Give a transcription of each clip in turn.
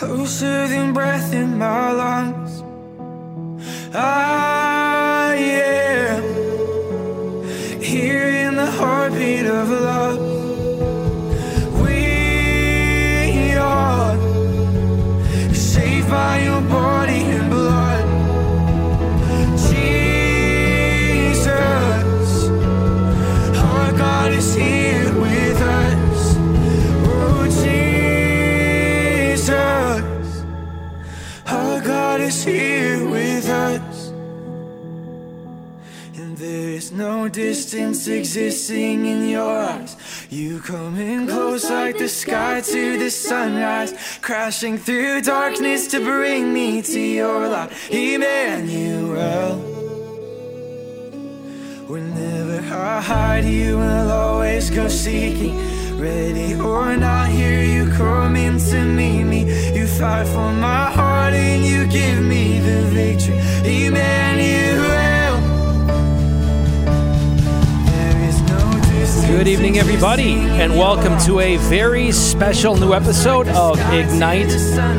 closer than breath in my lungs. I distance existing in your eyes. You coming close like the sky to the sunrise, crashing through darkness to bring me to your light. Emmanuel. Whenever I hide, you will always go seeking. Ready or not, here you coming to meet me. You fight for my heart and you give me the victory. Emmanuel. Good evening, everybody, and welcome to a very special new episode of Ignite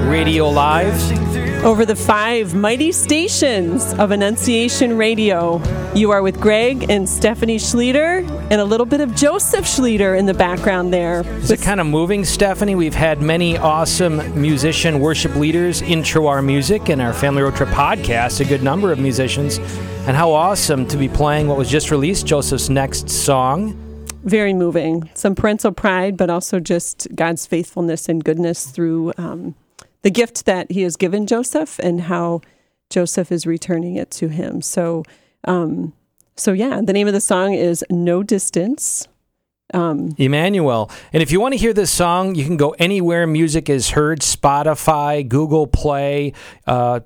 Radio Live. over the five mighty stations of Annunciation Radio. You are with Greg and Stephanie Schlueter, and a little bit of Joseph Schlueter in the background there. Is it kind of moving, Stephanie? We've had many awesome musician worship leaders intro our music and our Family Road Trip podcast, a good number of musicians. And how awesome to be playing what was just released, Joseph's next song. Very moving. Some parental pride, but also just God's faithfulness and goodness through um, the gift that He has given Joseph and how Joseph is returning it to Him. So, um, so yeah, the name of the song is "No Distance." Emmanuel. And if you want to hear this song, you can go anywhere music is heard Spotify, Google Play, uh,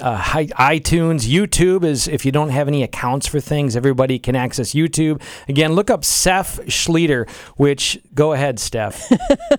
uh, hi- iTunes, YouTube is if you don't have any accounts for things, everybody can access YouTube. Again, look up Seph Schlueter, which go ahead, Steph.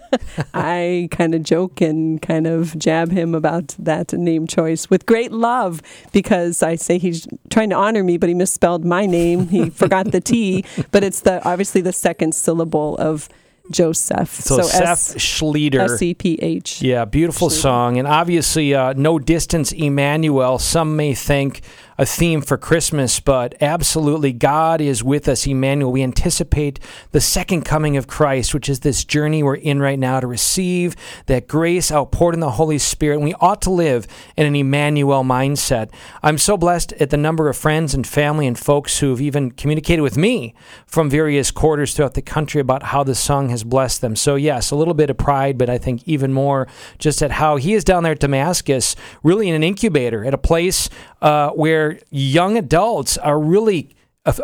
I kind of joke and kind of jab him about that name choice with great love because I say he's trying to honor me, but he misspelled my name. He forgot the T, but it's the obviously the second syllable of Joseph. So, Seph Schlueter. S E P H. Yeah, beautiful song. And obviously, uh, No Distance Emmanuel, some may think a theme for Christmas, but absolutely, God is with us, Emmanuel. We anticipate the second coming of Christ, which is this journey we're in right now to receive that grace outpoured in the Holy Spirit. And we ought to live in an Emmanuel mindset. I'm so blessed at the number of friends and family and folks who've even communicated with me from various quarters throughout the country about how the song has blessed them. So, yes, a little bit of pride, but I think even more just at how he is down there at Damascus, really in an incubator, at a place uh, where young adults are really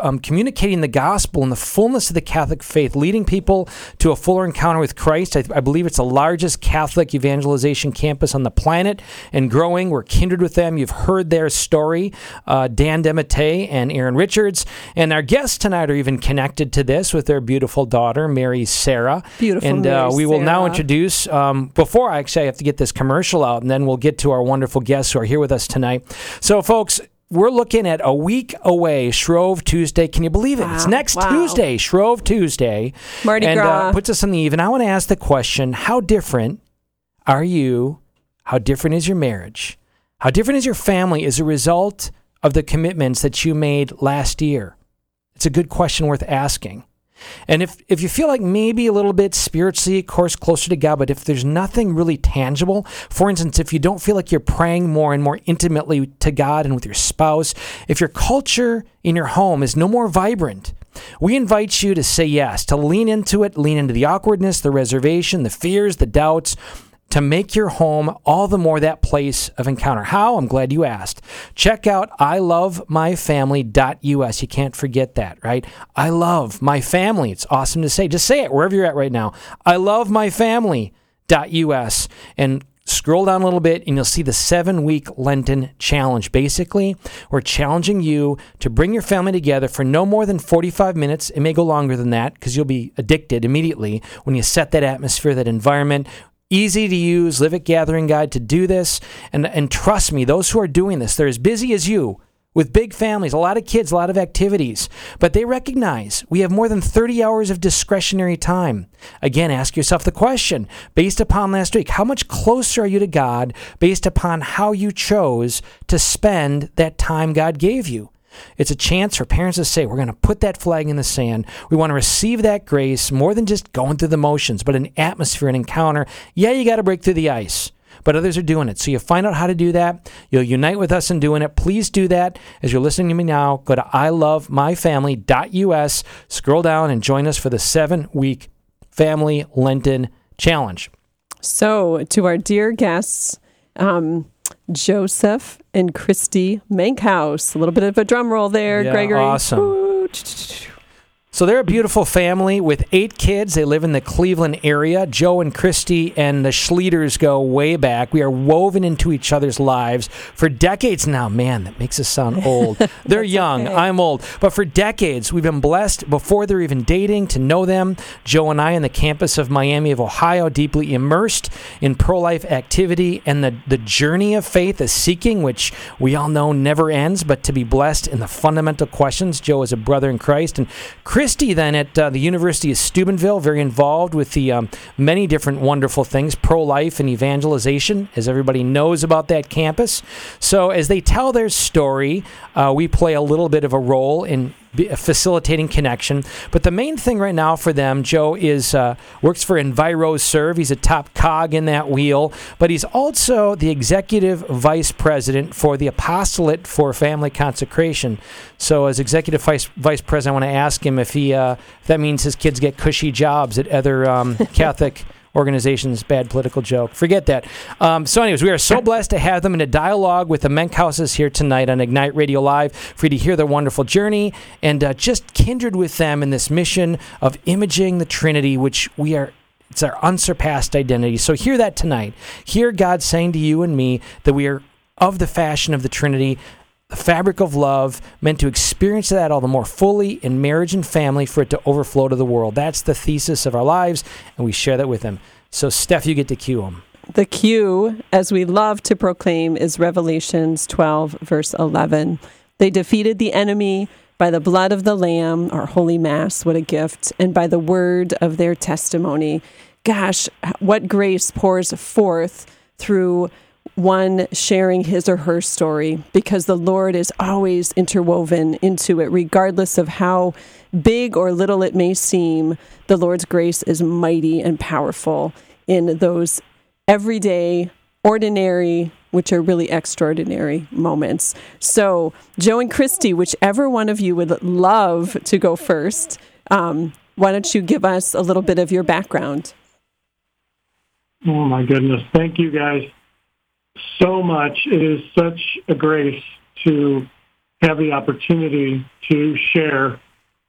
um, communicating the gospel and the fullness of the Catholic faith, leading people to a fuller encounter with Christ. I, I believe it's the largest Catholic evangelization campus on the planet and growing. We're kindred with them. You've heard their story, uh, Dan DeMatte and Aaron Richards. And our guests tonight are even connected to this with their beautiful daughter, Mary Sarah. Beautiful And uh, we will now introduce, um, before I actually have to get this commercial out, and then we'll get to our wonderful guests who are here with us tonight. So, folks, we're looking at a week away, Shrove Tuesday. Can you believe it? It's next wow. Tuesday, Shrove Tuesday. Mardi and Gras. Uh, puts us on the eve. And I want to ask the question how different are you? How different is your marriage? How different is your family as a result of the commitments that you made last year? It's a good question worth asking. And if, if you feel like maybe a little bit spiritually, of course, closer to God, but if there's nothing really tangible, for instance, if you don't feel like you're praying more and more intimately to God and with your spouse, if your culture in your home is no more vibrant, we invite you to say yes, to lean into it, lean into the awkwardness, the reservation, the fears, the doubts, to make your home all the more that place of encounter. How? I'm glad you asked. Check out ilovemyfamily.us. You can't forget that, right? I love my family. It's awesome to say. Just say it wherever you're at right now. I love my family.us and scroll down a little bit and you'll see the seven week Lenten challenge. Basically, we're challenging you to bring your family together for no more than 45 minutes. It may go longer than that because you'll be addicted immediately when you set that atmosphere, that environment. Easy to use, Live It Gathering Guide to do this. And, and trust me, those who are doing this, they're as busy as you with big families, a lot of kids, a lot of activities, but they recognize we have more than 30 hours of discretionary time. Again, ask yourself the question based upon last week, how much closer are you to God based upon how you chose to spend that time God gave you? It's a chance for parents to say, we're going to put that flag in the sand. We want to receive that grace more than just going through the motions, but an atmosphere, an encounter. Yeah, you got to break through the ice but others are doing it. So you find out how to do that. You'll unite with us in doing it. Please do that. As you're listening to me now, go to ilovemyfamily.us, scroll down, and join us for the seven week Family Lenten Challenge. So, to our dear guests, um, Joseph and Christy Mankhouse. A little bit of a drum roll there, Yeah, Gregory. awesome. Woo. So they're a beautiful family with eight kids. They live in the Cleveland area. Joe and Christy and the Schlueters go way back. We are woven into each other's lives for decades now. Man, that makes us sound old. They're young. okay. I'm old. But for decades, we've been blessed before they're even dating to know them. Joe and I on the campus of Miami of Ohio, deeply immersed in pro life activity and the, the journey of faith, the seeking, which we all know never ends, but to be blessed in the fundamental questions. Joe is a brother in Christ. And Christy, then at uh, the University of Steubenville, very involved with the um, many different wonderful things, pro life and evangelization, as everybody knows about that campus. So as they tell their story, uh, we play a little bit of a role in facilitating connection. But the main thing right now for them, Joe, is uh, works for EnviroServe. He's a top cog in that wheel, but he's also the executive vice president for the apostolate for family consecration. So, as executive vice, vice president, I want to ask him if he uh, if that means his kids get cushy jobs at other um, Catholic organizations. Bad political joke. Forget that. Um, so, anyways, we are so blessed to have them in a dialogue with the Menkhouses here tonight on Ignite Radio Live for you to hear their wonderful journey and uh, just kindred with them in this mission of imaging the Trinity, which we are. It's our unsurpassed identity. So hear that tonight. Hear God saying to you and me that we are of the fashion of the Trinity, the fabric of love, meant to experience that all the more fully in marriage and family for it to overflow to the world. That's the thesis of our lives, and we share that with them. So, Steph, you get to cue them. The cue, as we love to proclaim, is Revelations 12, verse 11. They defeated the enemy by the blood of the Lamb, our holy mass, what a gift, and by the word of their testimony. Gosh, what grace pours forth through one sharing his or her story because the Lord is always interwoven into it, regardless of how big or little it may seem. The Lord's grace is mighty and powerful in those everyday, ordinary, which are really extraordinary moments. So, Joe and Christy, whichever one of you would love to go first, um, why don't you give us a little bit of your background? Oh my goodness. Thank you guys so much. It is such a grace to have the opportunity to share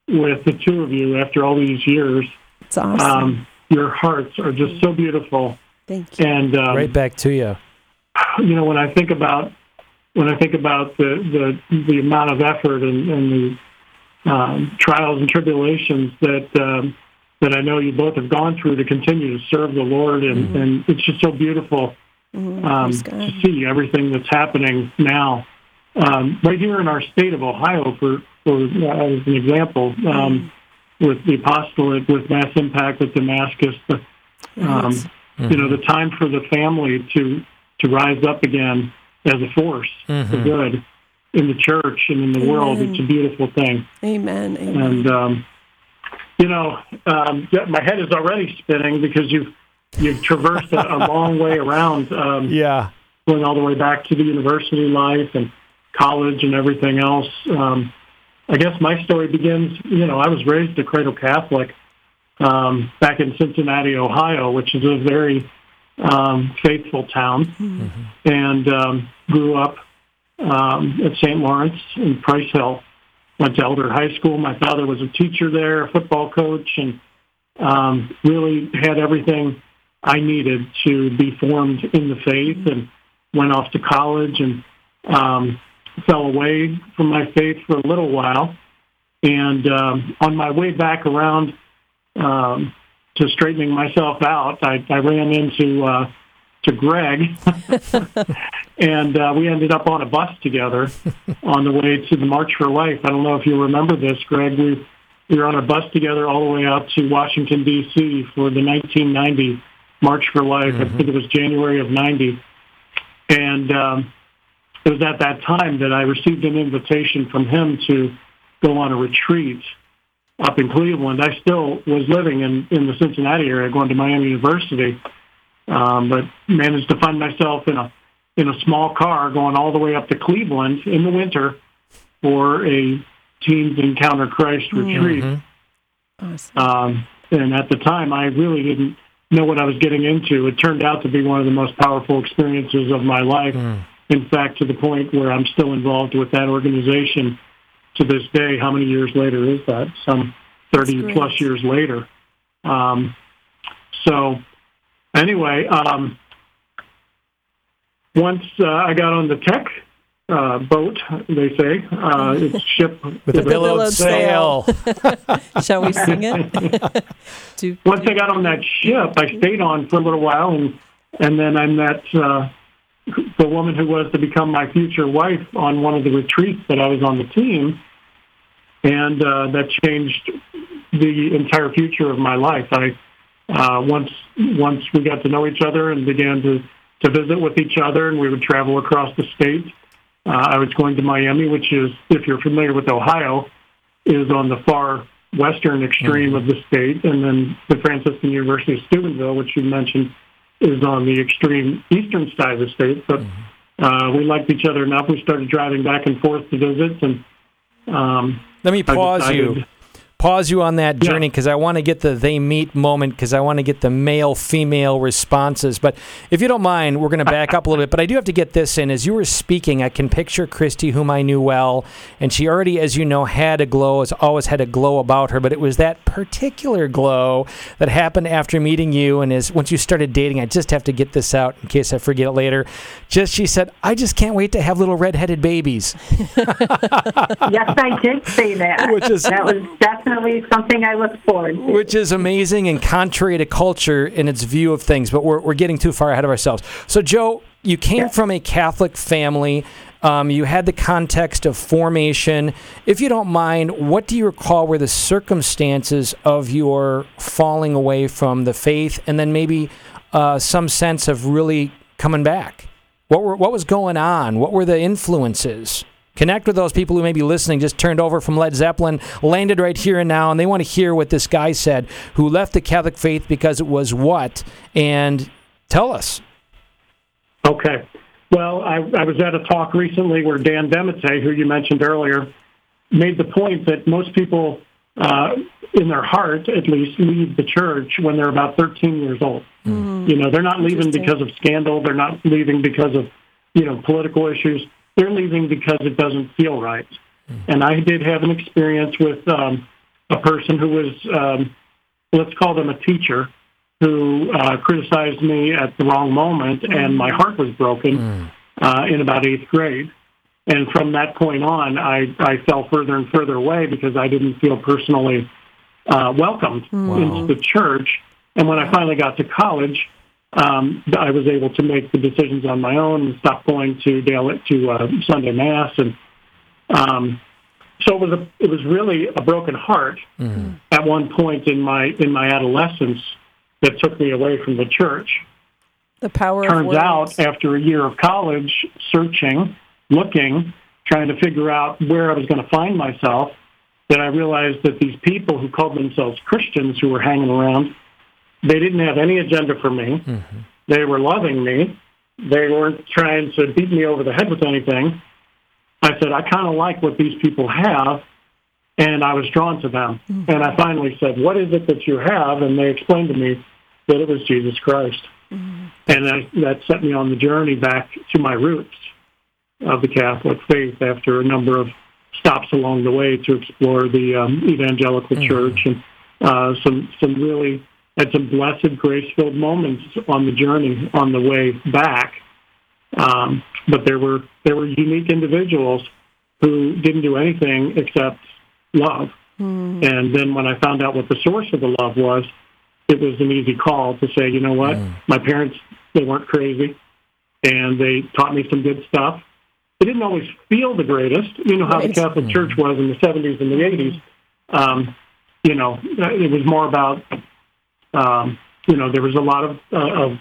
with the two of you after all these years. It's awesome. Um, your hearts are just so beautiful. Thank you. And, um, right back to you. you know, when I think about, when I think about the, the, the amount of effort and, and the um, trials and tribulations that, um, that I know you both have gone through to continue to serve the Lord. And, and it's just so beautiful Mhm, um, to see everything that's happening now. Um, right here in our state of Ohio, for, for uh, as an example, um, with the apostolate, with Mass Impact at Damascus, the, um, Right. you know, the time for the family to to rise up again as a force for Mhm. good in the church and in the world. It's a beautiful thing. Amen. Amen. And um, you know, um, my head is already spinning because you've you've traversed a, a long way around. Um, Yeah. going all the way back to the university life and college and everything else. Um, I guess my story begins, you know, I was raised a cradle Catholic um, back in Cincinnati, Ohio, which is a very um, faithful town, and um, grew up um, at St. Lawrence in Price Hill. Went to Elder High School. My father was a teacher there, a football coach, and um, really had everything I needed to be formed in the faith and went off to college and um, fell away from my faith for a little while. And um, on my way back around um, to straightening myself out, I, I ran into uh, to Greg, and uh, we ended up on a bus together on the way to the March for Life. I don't know if you remember this, Greg. We we were on a bus together all the way out to Washington D.C. for the 1990 March for Life. Mm-hmm. I think it was January of '90, and um, it was at that time that I received an invitation from him to go on a retreat up in Cleveland. I still was living in in the Cincinnati area, going to Miami University, um, but managed to find myself in a in a small car going all the way up to Cleveland in the winter for a Teens Encounter Christ mm-hmm. retreat. Mm-hmm. Awesome. Um, and at the time, I really didn't know what I was getting into. It turned out to be one of the most powerful experiences of my life. Mm. In fact, to the point where I'm still involved with that organization to this day. How many years later is that? Some 30 plus years later. Um, so, anyway, um, once uh, I got on the tech uh, boat, they say. Uh, it's ship with a billowed sail. Shall we sing it? Once I got on that ship, I stayed on for a little while, and and then I met uh, the woman who was to become my future wife on one of the retreats that I was on the team, and uh, that changed the entire future of my life. I uh, once once we got to know each other and began to to visit with each other, and we would travel across the state uh, I was going to Miami, which is, if you're familiar with Ohio, is on the far western extreme mm-hmm. of the state, and then the Franciscan University of Steubenville, which you mentioned, is on the extreme eastern side of the state. But mm-hmm. uh, we liked each other enough. We started driving back and forth to visit, and um, let me pause you pause you on that journey because yeah. I want to get the they meet moment because I want to get the male female responses. But if you don't mind, we're going to back up a little bit. But I do have to get this in. As you were speaking, I can picture Christy, whom I knew well, and she already, as you know, had a glow, has always had a glow about her. But it was that particular glow that happened after meeting you. And as once you started dating, I just have to get this out in case I forget it later. Just she said, I just can't wait to have little redheaded babies. yes, I did say that. Which is that was definitely definitely something I look forward to. Which is amazing and contrary to culture in its view of things, but we're, we're getting too far ahead of ourselves. So, Joe, you came yes. from a Catholic family. Um, you had the context of formation. If you don't mind, what do you recall were the circumstances of your falling away from the faith, and then maybe uh, some sense of really coming back? What were what was going on? What were the influences? Connect with those people who may be listening, just turned over from Led Zeppelin, landed right here and now, and they want to hear what this guy said who left the Catholic faith because it was what? And tell us. Okay. Well, I, I was at a talk recently where Dan DeMatte, who you mentioned earlier, made the point that most people, uh, in their heart at least, leave the church when they're about 13 years old. Mm-hmm. You know, they're not leaving because of scandal. They're not leaving because of, you know, political issues they're leaving because it doesn't feel right. Mm-hmm. And I did have an experience with um, a person who was, um, let's call them a teacher, who uh, criticized me at the wrong moment, mm-hmm. and my heart was broken mm-hmm. uh, in about eighth grade. And from that point on, I, I fell further and further away because I didn't feel personally uh, welcomed wow. into the church. And when I finally got to college, um, I was able to make the decisions on my own and stop going to daily to uh, Sunday mass, and um, so it was a, it was really a broken heart mm-hmm. at one point in my in my adolescence that took me away from the church. The power turns out after a year of college, searching, looking, trying to figure out where I was going to find myself, that I realized that these people who called themselves Christians who were hanging around they didn't have any agenda for me. Mm-hmm. They were loving me. They weren't trying to beat me over the head with anything. I said, I kind of like what these people have, and I was drawn to them. Mm-hmm. And I finally said, What is it that you have? And they explained to me that it was Jesus Christ. Mm-hmm. And I, that set me on the journey back to my roots of the Catholic faith after a number of stops along the way to explore the um, evangelical mm-hmm. church and uh, some some really had some blessed, grace-filled moments on the journey on the way back. Um, but there were there were unique individuals who didn't do anything except love. Mm. And then when I found out what the source of the love was, it was an easy call to say, you know what, mm. my parents they weren't crazy. and they taught me some good stuff. It didn't always feel the greatest. You know how right. the Catholic. Church was in the 70s and the 80s. Um, you know, it was more about, um, you know, there was a lot of, uh, of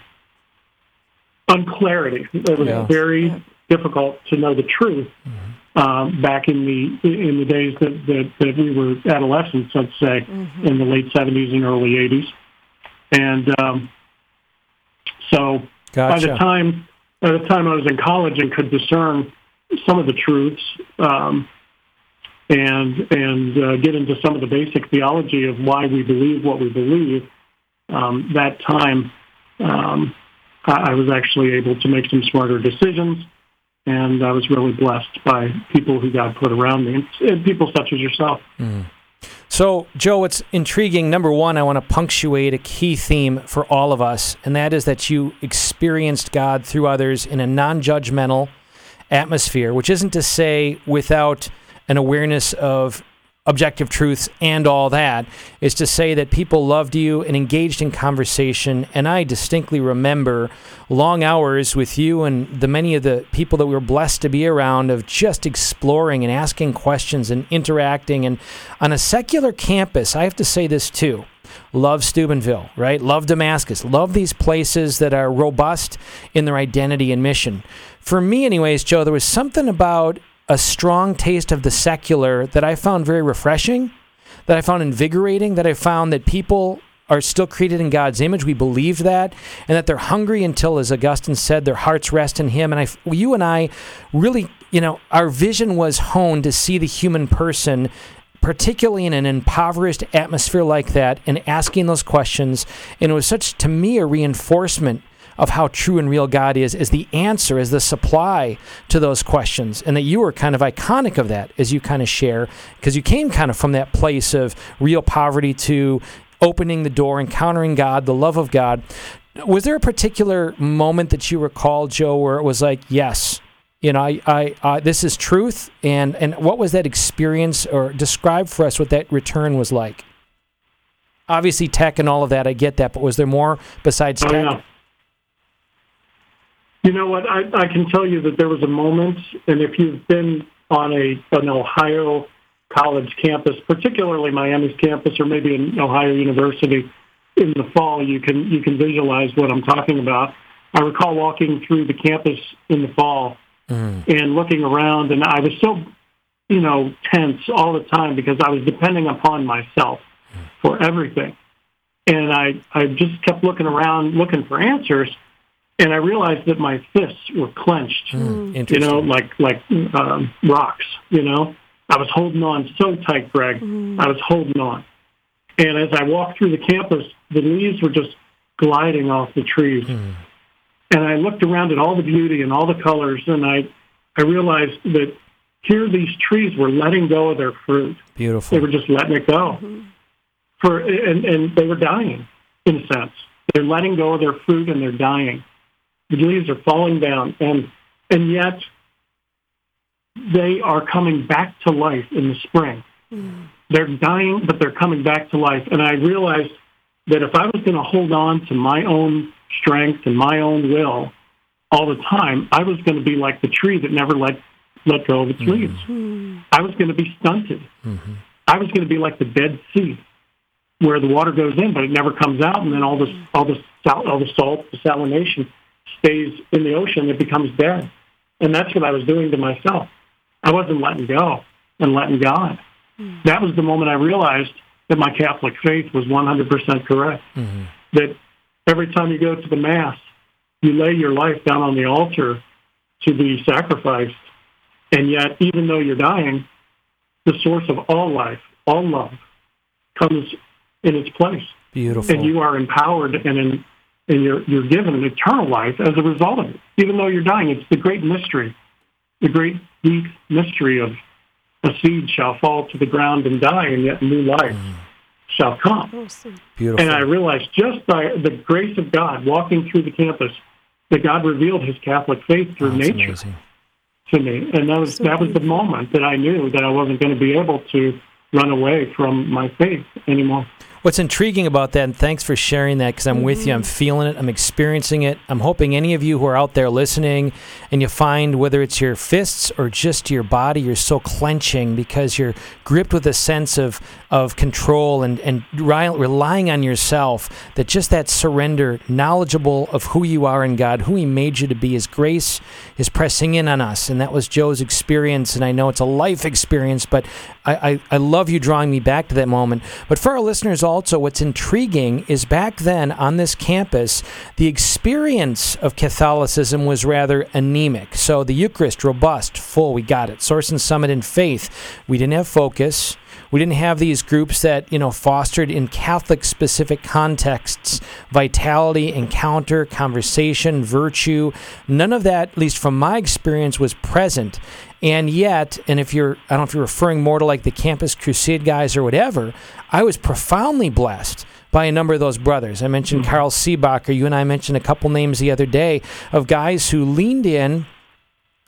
unclarity. It was yeah. very difficult to know the truth mm-hmm. um, back in the in the days that, that, that we were adolescents, let's say, mm-hmm. in the late 70s and early 80s. And um, so gotcha. by the time by the time I was in college and could discern some of the truths um, and and uh, get into some of the basic theology of why we believe what we believe, um, that time um, I, I was actually able to make some smarter decisions, and I was really blessed by people who God put around me, and, and people such as yourself. Mm. So, Joe, it's intriguing. Number one, I want to punctuate a key theme for all of us, and that is that you experienced God through others in a non judgmental atmosphere, which isn't to say without an awareness of objective truths and all that is to say that people loved you and engaged in conversation. And I distinctly remember long hours with you and the many of the people that we were blessed to be around of just exploring and asking questions and interacting. And on a secular campus, I have to say this too. Love Steubenville, right? Love Damascus. Love these places that are robust in their identity and mission. For me, anyways, Joe, there was something about a strong taste of the secular that I found very refreshing, that I found invigorating, that I found that people are still created in God's image. We believe that, and that they're hungry until, as Augustine said, their hearts rest in Him. And I, you and I, really, you know, our vision was honed to see the human person, particularly in an impoverished atmosphere like that, and asking those questions. And it was such, to me, a reinforcement of how true and real God is, is the answer, is the supply to those questions. And that you were kind of iconic of that as you kind of share, because you came kind of from that place of real poverty to opening the door, encountering God, the love of God. Was there a particular moment that you recall, Joe, where it was like, yes, you know, I, I, uh, this is truth, and and what was that experience, or describe for us what that return was like? Obviously, tech and all of that, I get that, but was there more besides oh, tech? Yeah. You know what? I, I can tell you that there was a moment, and if you've been on a an Ohio college campus, particularly Miami's campus, or maybe an Ohio University in the fall, you can you can visualize what I'm talking about. I recall walking through the campus in the fall mm. and looking around, and I was so, you know, tense all the time because I was depending upon myself for everything, and I I just kept looking around looking for answers and I realized that my fists were clenched, mm, you know, like like um, rocks. You know, I was holding on so tight, Greg. Mm. I was holding on, and as I walked through the campus, the leaves were just gliding off the trees, mm. and I looked around at all the beauty and all the colors, and I I realized that here these trees were letting go of their fruit. Beautiful. They were just letting it go, mm-hmm. for and and they were dying in a sense. They're letting go of their fruit and they're dying the leaves are falling down, and and yet they are coming back to life in the spring. Mm. They're dying, but they're coming back to life. And I realized that if I was going to hold on to my own strength and my own will all the time, I was going to be like the tree that never let let go of its mm-hmm. leaves. Mm-hmm. I was going to be stunted. Mm-hmm. I was going to be like the Dead Sea, where the water goes in, but it never comes out, and then all this all the all the salt, the salination stays in the ocean, it becomes dead. And that's what I was doing to myself. I wasn't letting go and letting God. Mm-hmm. That was the moment I realized that my Catholic faith was 100% correct. Mm-hmm. That every time you go to the Mass, you lay your life down on the altar to be sacrificed. And yet, even though you're dying, the source of all life, all love, comes in its place. Beautiful. And you are empowered and in, and you're, you're given an eternal life as a result of it. Even though you're dying, it's the great mystery, the great deep mystery of a seed shall fall to the ground and die, and yet new life mm. shall come. Beautiful. And I realized just by the grace of God walking through the campus that God revealed His Catholic faith through oh, nature amazing. to me, and that was so that was the moment that I knew that I wasn't going to be able to run away from my faith anymore. What's intriguing about that, and thanks for sharing that because I'm mm-hmm. with you, I'm mm-hmm. feeling it, I'm experiencing it. I'm hoping any of you who are out there listening and you find whether it's your fists or just your body, you're so clenching because you're gripped with a sense of, of control and, and relying on yourself, that just that surrender, knowledgeable of who you are in God, who He made you to be, His grace is pressing in on us. And that was Joe's experience, and I know it's a life experience, but I, I, I love you drawing me back to that moment. But for our listeners, also, what's intriguing is back then on this campus, the experience of Catholicism was rather anemic. So the Eucharist, robust, full, we got it. Source and Summit in faith, we didn't have focus. We didn't have these groups that, you know, fostered in Catholic specific contexts vitality, encounter, conversation, virtue. None of that, at least from my experience, was present. And yet, and if you're, I don't know if you're referring more to like the Campus Crusade guys or whatever, I was profoundly blessed by a number of those brothers. I mentioned mm-hmm. Carl Seebacher. You and I mentioned a couple names the other day of guys who leaned in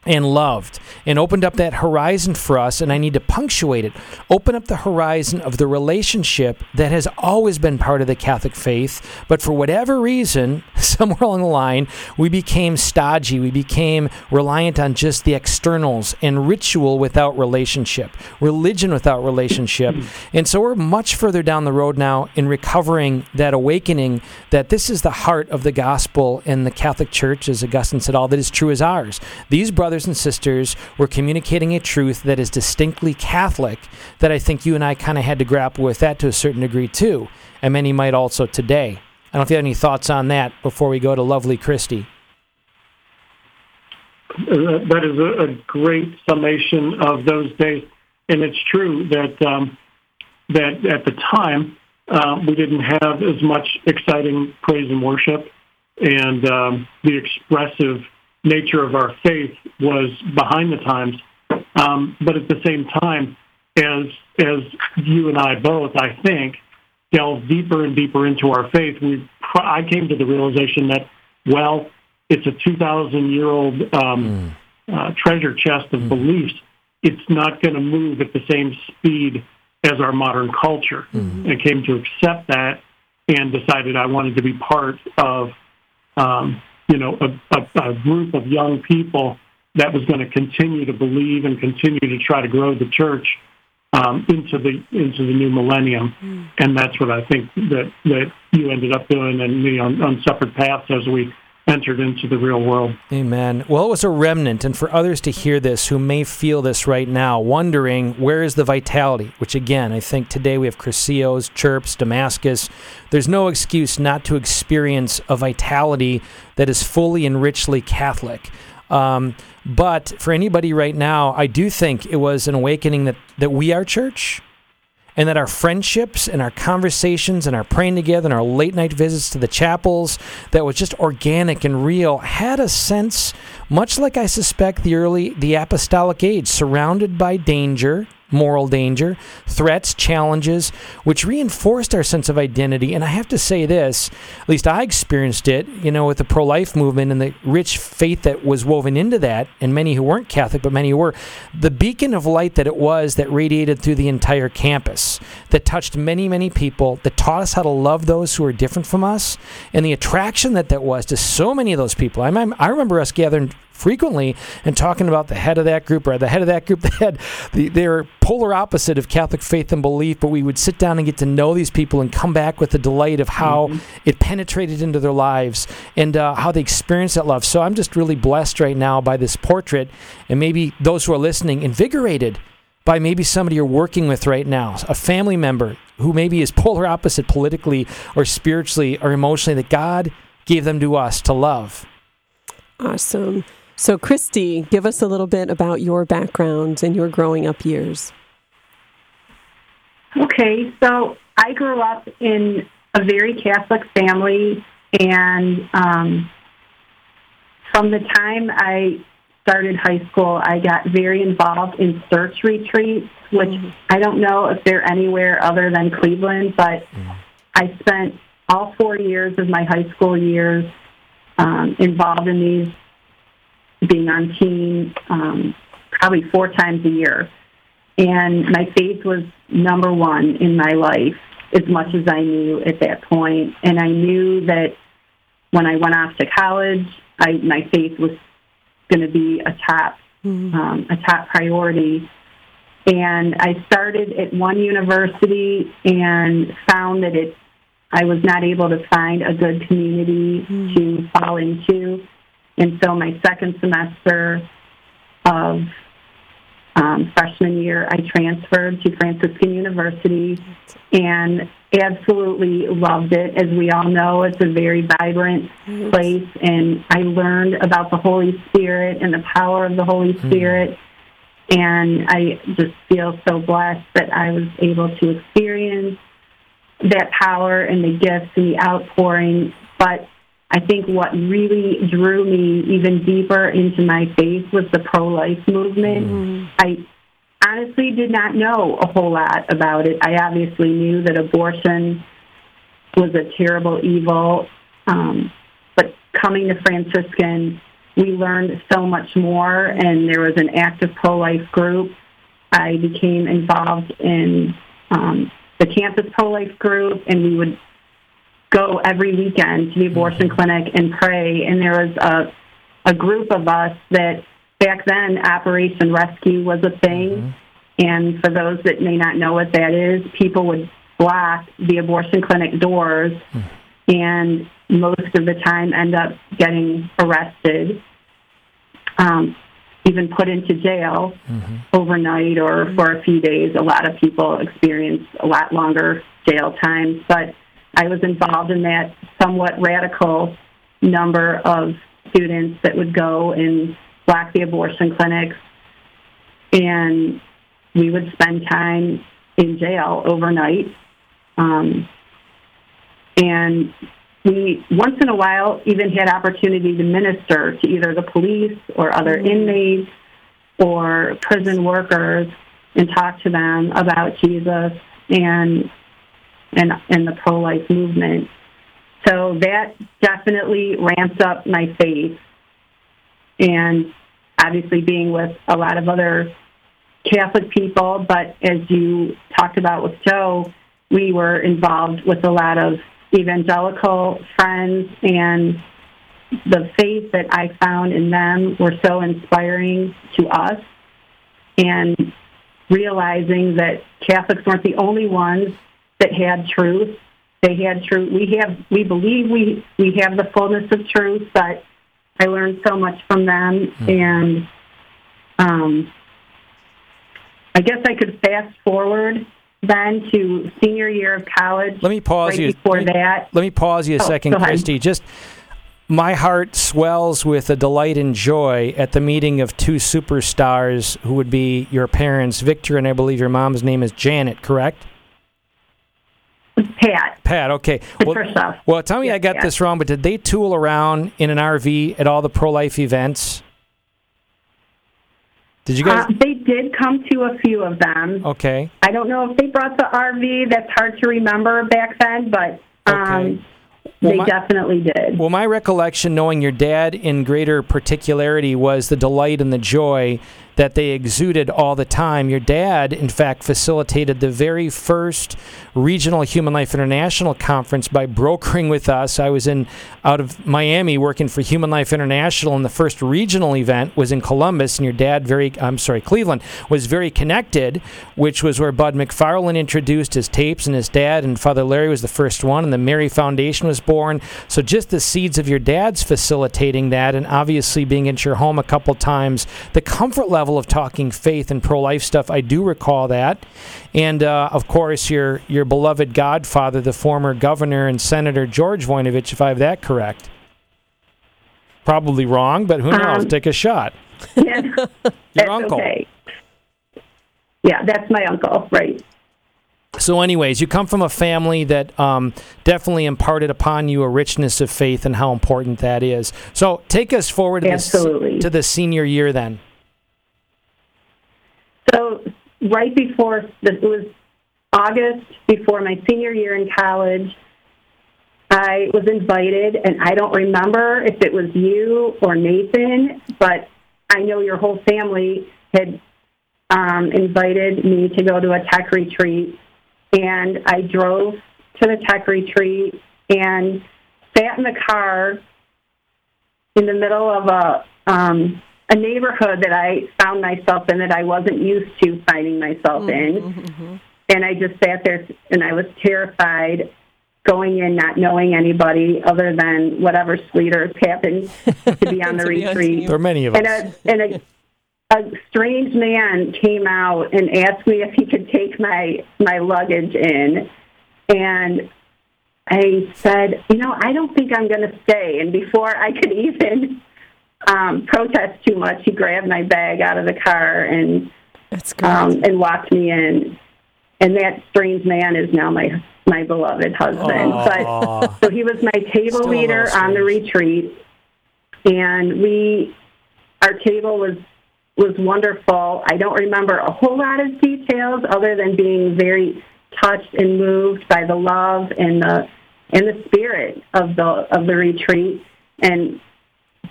and loved and opened up that horizon for us and I need to punctuate it. Open up the horizon of the relationship that has always been part of the Catholic faith but for whatever reason somewhere along the line we became stodgy. We became reliant on just the externals and ritual without relationship religion without relationship. And so we're much further down the road now in recovering that awakening that this is the heart of the gospel in the Catholic Church as Augustine said all that is true is ours. These brothers brothers and sisters were communicating a truth that is distinctly Catholic that I think you and I kind of had to grapple with that to a certain degree too, and many might also today. I don't know if you have any thoughts on that before we go to lovely Christy. Uh, that is a, great summation of those days, and it's true that um, that at the time uh, we didn't have as much exciting praise and worship, and um, the expressive nature of our faith was behind the times. Um, but at the same time, as as you and I both, I think, delve deeper and deeper into our faith, we I came to the realization that well, it's a two thousand year old um, mm. uh, treasure chest of mm. beliefs. It's not going to move at the same speed as our modern culture. Mm. And came to accept that and decided I wanted to be part of um, you know, a, a, a group of young people that was going to continue to believe and continue to try to grow the church um, into the into the new millennium, mm. and that's what I think that that you ended up doing, and me on, on separate paths as we entered into the real world. Amen. Well, it was a remnant, and for others to hear this who may feel this right now, wondering where is the vitality, which again, I think today we have Cursillos, Chirps, Damascus. There's no excuse not to experience a vitality that is fully and richly Catholic. Um, but for anybody right now, I do think it was an awakening that, that we are church and that our friendships and our conversations and our praying together and our late night visits to the chapels that was just organic and real had a sense much like i suspect the early the apostolic age surrounded by danger moral danger, threats, challenges, which reinforced our sense of identity. And I have to say this, at least I experienced it, you know, with the pro life movement and the rich faith that was woven into that, and many who weren't Catholic, but many who were. The beacon of light that it was that radiated through the entire campus, that touched many, many people, that taught us how to love those who are different from us, and the attraction that that was to so many of those people. I, I remember us gathering frequently and talking about the head of that group or the head of that group that had the, they're polar opposite of Catholic faith and belief, but we would sit down and get to know these people and come back with the delight of how mm-hmm. it penetrated into their lives and uh, how they experienced that love. So I'm just really blessed right now by this portrait, and maybe those who are listening, invigorated by maybe somebody you're working with right now, a family member who maybe is polar opposite politically or spiritually or emotionally, that God gave them to us to love. Awesome. So, Christy, give us a little bit about your background and your growing up years. Okay, so I grew up in a very Catholic family, and um, from the time I started high school, I got very involved in search retreats, which mm-hmm. I don't know if they're anywhere other than Cleveland, but mm-hmm. I spent all four years of my high school years um, involved in these being on team um, probably four times a year. And my faith was number one in my life. as much as I knew at that point. And I knew that when I went off to college, I, my faith was going to be a top um, a top priority. And I started at one university and found that it I was not able to find a good community to fall into. And so my second semester of um, freshman year, I transferred to Franciscan University and absolutely loved it. As we all know, it's a very vibrant place, and I learned about the Holy Spirit and the power of the Holy Spirit. And I just feel so blessed that I was able to experience that power and the gifts and the outpouring. But I think what really drew me even deeper into my faith was the pro-life movement. I honestly did not know a whole lot about it. I obviously knew that abortion was a terrible evil, um, but coming to Franciscan, we learned so much more, and there was an active pro-life group. I became involved in um, the campus pro-life group, and we would go every weekend to the abortion mm-hmm. clinic and pray. And there was a a group of us that back then Operation Rescue was a thing. Mm-hmm. And for those that may not know what that is, people would block the abortion clinic doors hmm. and most of the time end up getting arrested, um, even put into jail mm-hmm. overnight or for a few days. A lot of people experience a lot longer jail times, but I was involved in that somewhat radical number of students that would go and block the abortion clinics, and we would spend time in jail overnight. Um, and we once in a while even had opportunity to minister to either the police or other inmates or prison workers and talk to them about Jesus and and and the pro life movement. So that definitely ramped up my faith. And obviously being with a lot of other Catholic people, but as you talked about with Joe, we were involved with a lot of evangelical friends and the faith that I found in them were so inspiring to us and realizing that Catholics weren't the only ones that had truth. They had truth. We have, we believe we, we have the fullness of truth, but I learned so much from them and, um, I guess I could fast forward then to senior year of college. Let me pause right you. Before let me, that, Let me pause you a Oh, second. Christy. Just my heart swells with a delight and joy at the meeting of two superstars who would be your parents, Victor, and I believe your mom's name is Janet, correct? Pat. Pat, okay. Well, well tell me I got yes. this wrong, but did they tool around in an RV at all the pro life events? Did you guys? Uh, they did come to a few of them. okay. I don't know if they brought the RV. That's hard to remember back then, but um, Okay. Well, they my- definitely did. Well, my recollection, knowing your dad in greater particularity, was the delight and the joy that they exuded all the time. Your dad, in fact, facilitated the very first regional Human Life International conference by brokering with us. I was in out of Miami working for Human Life International, and the first regional event was in Columbus. And your dad, very I'm sorry, Cleveland, was very connected, which was where Bud Macfarlane introduced his tapes, and his dad and Father Larry was the first one, and the Mary Foundation was born. So just the seeds of your dad's facilitating that, and obviously being at your home a couple times, the comfort level of talking faith and pro-life stuff, I do recall that, and uh, of course your your beloved godfather, the former governor and senator George Voinovich, if I have that correct. Probably wrong, but who knows? Um, Take a shot. Yeah, Your uncle. okay. Yeah, that's my uncle, right? So, anyways, you come from a family that um, definitely imparted upon you a richness of faith and how important that is. So, take us forward to, the, Absolutely. to the senior year then. So right before the, it was August before my senior year in college, I was invited, and I don't remember if it was you or Nathan, but I know your whole family had um, invited me to go to a tech retreat and I drove to the tech retreat and sat in the car in the middle of a um, a neighborhood that I found myself in that I wasn't used to finding myself mm-hmm, in. Mm-hmm. And I just sat there and I was terrified going in not knowing anybody other than whatever Schlueters happened to be on the To be on retreat. There are many of us. And a and a a strange man came out and asked me if he could take my my luggage in and I said, you know, I don't think I'm going to stay. And before I could even um, protest too much, he grabbed my bag out of the car and That's great. um, and walked me in. And that strange man is now my my beloved husband. Aw. But so he was my table Still leader on the retreat, and we our table was was wonderful. I don't remember a whole lot of details other than being very touched and moved by the love and the and the spirit of the of the retreat and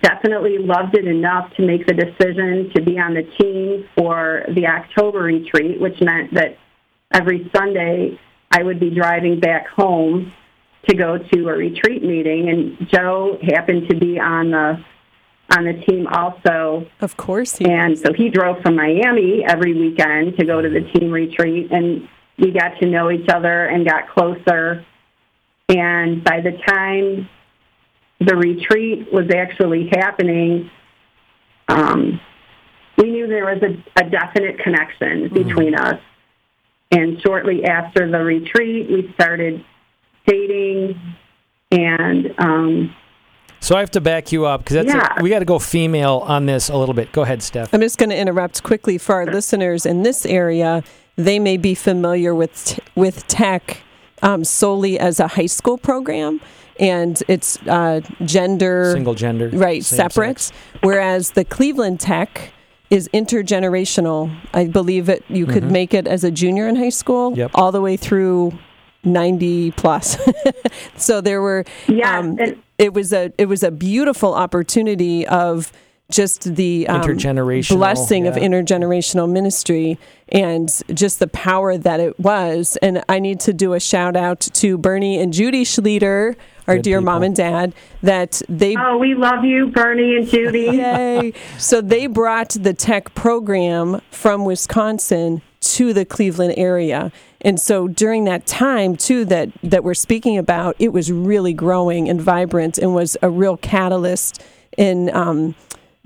definitely loved it enough to make the decision to be on the team for the October retreat, which meant that every Sunday I would be driving back home to go to a retreat meeting. And Joe happened to be on the on the team also. Of course he and so he drove from Miami every weekend to go to the team retreat, and we got to know each other and got closer. And by the time the retreat was actually happening, um, we knew there was a, a definite connection between us. And shortly after the retreat, we started dating, and um, So I have to back you up because that's Yeah. we got to go female on this a little bit. Go ahead, Steph. I'm just going to interrupt quickly for our listeners in this area. They may be familiar with t- with TEC um, solely as a high school program, and it's uh, gender Single gender, right separate. sex. Whereas the Cleveland TEC is intergenerational. I believe it. You could make it as a junior in high school, Yep. all the way through. 90 plus so there were Yeah, um, and- it was a it was a beautiful opportunity of just the um, Intergenerational, blessing of intergenerational ministry and just the power that it was. And I need to do a shout out to Bernie and Judy Schlueter, our Good dear mom and dad, that they oh, we love you, Bernie and Judy. Yay. So they brought the TEC program from Wisconsin to the Cleveland area. And so during that time too that that we're speaking about, it was really growing and vibrant and was a real catalyst in um,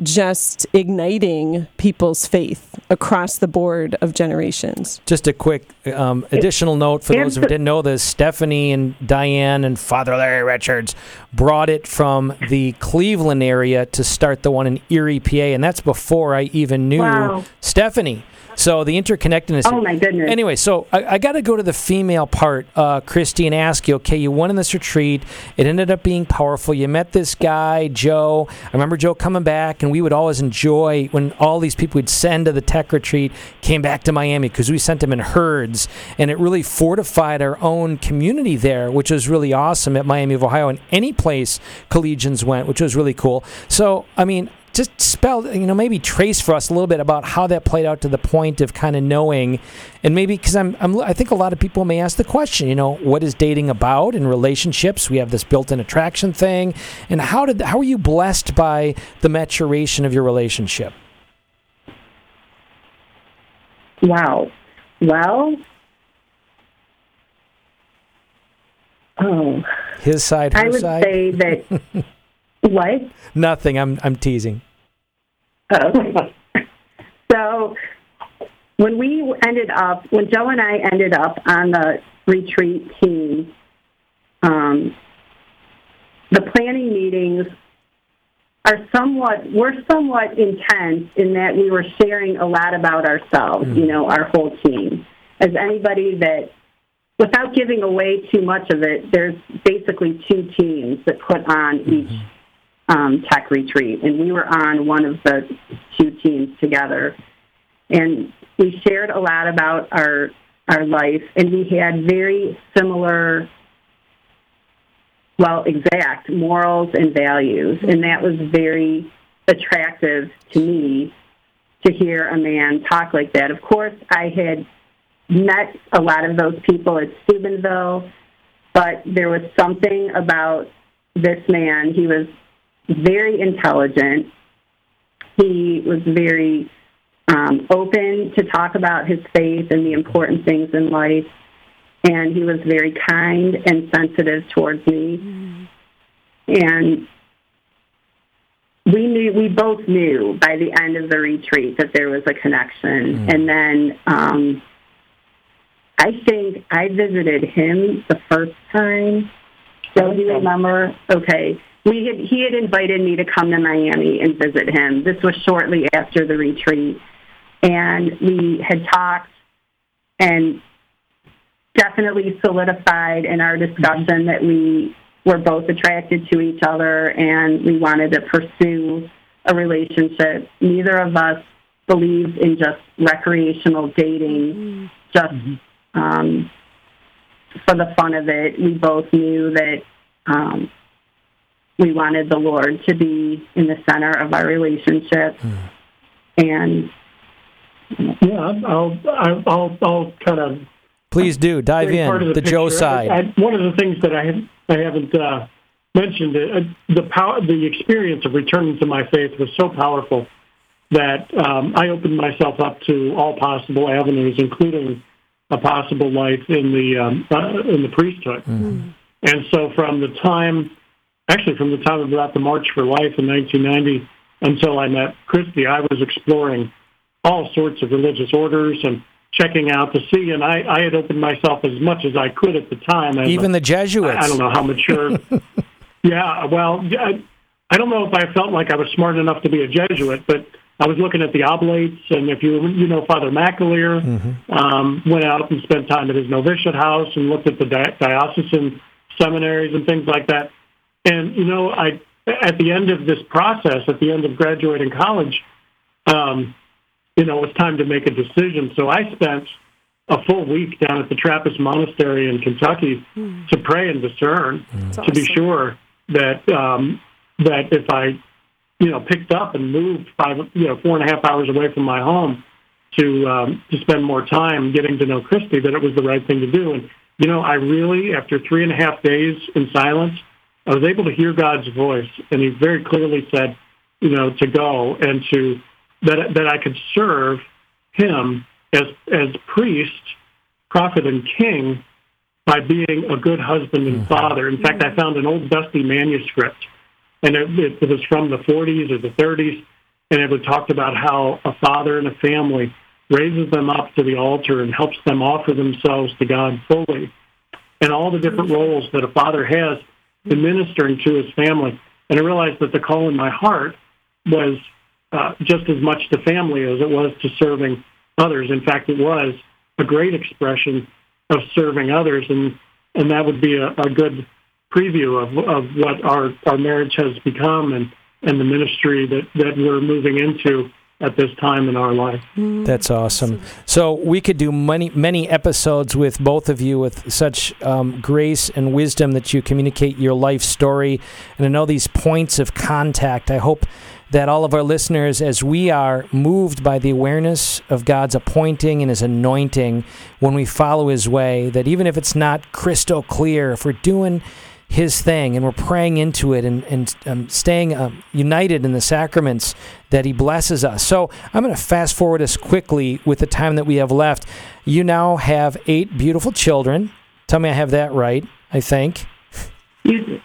just igniting people's faith across the board of generations. Just a quick um, additional note for those who Absol- didn't know this: Stephanie and Diane and Father Larry Richards brought it from the Cleveland area to start the one in Erie, PA, and that's before I even knew Wow. Stephanie. So the interconnectedness. Oh, my goodness. Anyway, so I, I got to go to the female part, uh, Christy, and ask you. Okay, you went in this retreat. It ended up being powerful. You met this guy, Joe. I remember Joe coming back, and we would always enjoy when all these people we'd send to the TEC retreat came back to Miami because we sent them in herds, and it really fortified our own community there, which was really awesome at Miami of Ohio and any place collegians went, which was really cool. So, I mean just spell you know maybe trace for us a little bit about how that played out to the point of kind of knowing. And maybe because I'm, I'm i think a lot of people may ask the question you know what is dating about in relationships? We have this built-in attraction thing. And how did how were you blessed by the maturation of your relationship? Wow. Well, oh, his side her I would side? say that what? nothing i'm i'm teasing Okay. So when we ended up, when Joe and I ended up on the retreat team, um, the planning meetings are somewhat, were somewhat intense in that we were sharing a lot about ourselves, you know, our whole team. As anybody that, without giving away too much of it, there's basically two teams that put on each um, TEC retreat, and we were on one of the two teams together. And we shared a lot about our our life, and we had very similar, well, exact morals and values, and that was very attractive to me to hear a man talk like that. Of course, I had met a lot of those people at Steubenville, but there was something about this man. He was very intelligent. He was very um, open to talk about his faith and the important things in life. And he was very kind and sensitive towards me. And we knew, we both knew by the end of the retreat that there was a connection. And then um, I think I visited him the first time. So do you remember? Okay. We had, he had invited me to come to Miami and visit him. This was shortly after the retreat and we had talked and definitely solidified in our discussion that we were both attracted to each other and we wanted to pursue a relationship. Neither of us believed in just recreational dating, just um, for the fun of it. We both knew that um, we wanted the Lord to be in the center of our relationship. And Yeah, I'll I'll I'll, I'll kind of Please do dive bring part in of the, Joe side. I, I, one of the things that I have, I haven't uh, mentioned uh, the power, the experience of returning to my faith was so powerful that um, I opened myself up to all possible avenues, including a possible life in the um, uh, in the priesthood. And so, from the time, actually, from the time of about the March for Life in 1990 until I met Christy, I was exploring all sorts of religious orders and checking out to see. And I, I had opened myself as much as I could at the time. Even the Jesuits. I, I don't know how mature. yeah, well, I, I don't know if I felt like I was smart enough to be a Jesuit, but I was looking at the oblates, and if you you know Father McAleer, um, went out and spent time at his novitiate house and looked at the di- diocesan seminaries and things like that. And you know, I at the end of this process, at the end of graduating college, um, you know, it was time to make a decision. So I spent a full week down at the Trappist Monastery in Kentucky to pray and discern to be sure that um, that if I, you know, picked up and moved five, you know, four and a half hours away from my home to um, to spend more time getting to know Christy, that it was the right thing to do. And you know, I really, after three and a half days in silence, I was able to hear God's voice, and He very clearly said, you know, to go and to that that I could serve Him as as priest, prophet, and king by being a good husband and mm-hmm. father. In fact, I mm-hmm. found an old dusty manuscript, and it, it was from the 40s or the 30s, and it would talked about how a father and a family raises them up to the altar and helps them offer themselves to God fully, and all the different mm-hmm. roles that a father has in ministering to his family. And I realized that the call in my heart was uh, just as much to family as it was to serving others. In fact, it was a great expression of serving others, and and that would be a, a good preview of of what our our marriage has become and and the ministry that that we're moving into at this time in our life. That's awesome. So we could do many many episodes with both of you with such um, grace and wisdom that you communicate your life story, and I know these points of contact. I hope that all of our listeners, as we are moved by the awareness of God's appointing and His anointing, when we follow His way, that even if it's not crystal clear, if we're doing his thing and we're praying into it and, and um, staying um, united in the sacraments that he blesses us. So I'm going to fast forward us quickly with the time that we have left. You now have eight beautiful children. Tell me I have that right, I think. you,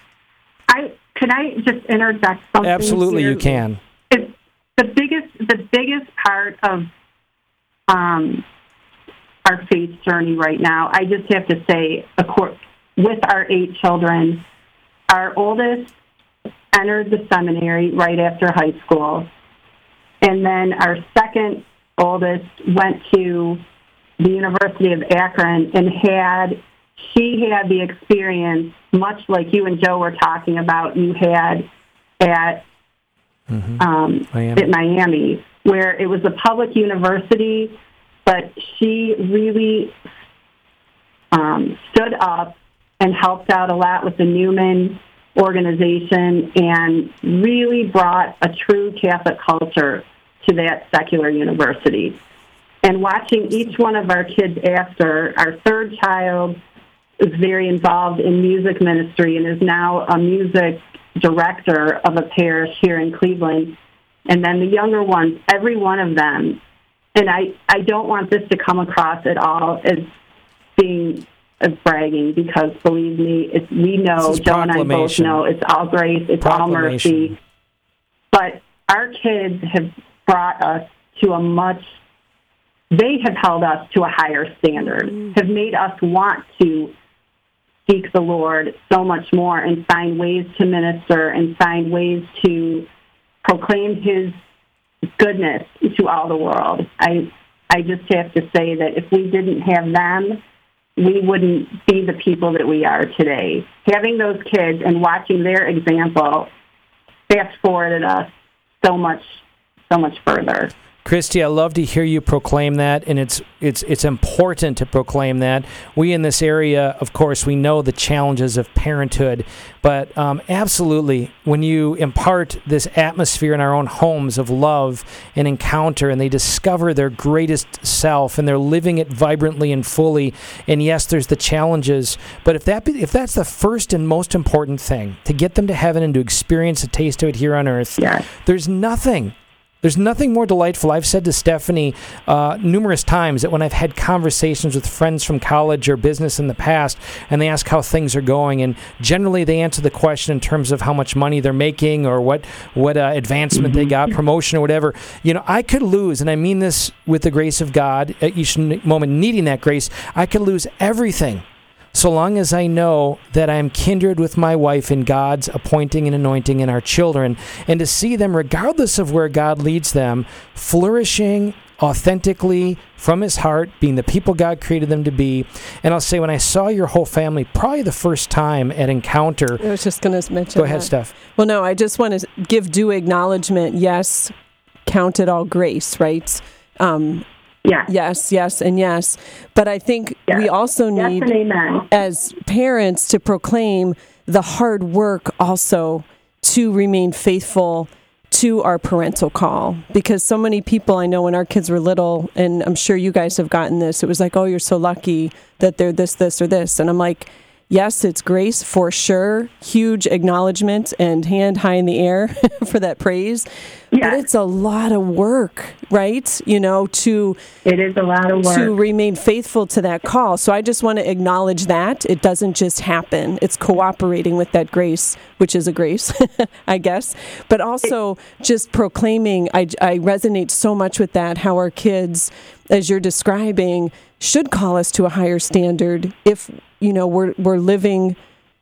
I can I just interject something? Absolutely, here? you can. It's the biggest the biggest part of um, our faith journey right now. I just have to say, of course, with our eight children, our oldest entered the seminary right after high school, and then our second oldest went to the University of Akron and had she had the experience much like you and Joe were talking about you had at um, Miami. at Miami, where it was a public university, but she really um, stood up and helped out a lot with the Newman organization and really brought a true Catholic culture to that secular university. And watching each one of our kids after, our third child is very involved in music ministry and is now a music director of a parish here in Cleveland. And then the younger ones, every one of them, and I, I don't want this to come across at all as being as bragging because believe me, it's, we know, Joe and I both know, it's all grace, it's all mercy. But our kids have brought us to a much they have held us to a higher standard, mm-hmm. have made us want to seek the Lord so much more and find ways to minister and find ways to proclaim his goodness to all the world. I I just have to say that if we didn't have them, we wouldn't be the people that we are today. Having those kids and watching their example fast forwarded us so much so much further. Christy, I love to hear you proclaim that, and it's it's it's important to proclaim that. We in this area, of course, we know the challenges of parenthood, but um, absolutely, when you impart this atmosphere in our own homes of love and encounter, and they discover their greatest self, and they're living it vibrantly and fully. And yes, there's the challenges, but if that if that's the first and most important thing to get them to heaven and to experience a taste of it here on earth, yeah. there's nothing there's nothing more delightful. I've said to Stephanie uh, numerous times that when I've had conversations with friends from college or business in the past, and they ask how things are going, and generally they answer the question in terms of how much money they're making or what what uh, advancement mm-hmm. they got, promotion or whatever. You know, I could lose, and I mean this with the grace of God at each moment, needing that grace. I could lose everything so long as I know that I am kindred with my wife in God's appointing and anointing in our children, and to see them, regardless of where God leads them, flourishing authentically from his heart, being the people God created them to be. And I'll say, when I saw your whole family, probably the first time at Encounter. I was just going to mention. Go ahead, that. Steph. Well, no, I just want to give due acknowledgement. Yes, count it all grace, right? Um, yeah. Yes, yes, and yes. But I think yes. we also need, yes as parents, to proclaim the hard work also to remain faithful to our parental call because so many people I know when our kids were little, and I'm sure you guys have gotten this, it was like, oh, you're so lucky that they're this, this, or this. And I'm like, yes, it's grace for sure. Huge acknowledgement and hand high in the air for that praise. But it's a lot of work, right? You know, to it is a lot of work to remain faithful to that call. So I just want to acknowledge that it doesn't just happen. It's cooperating with that grace, which is a grace, I guess. But also just proclaiming. I I resonate so much with that. How our kids, as you're describing, should call us to a higher standard if you know we're we're living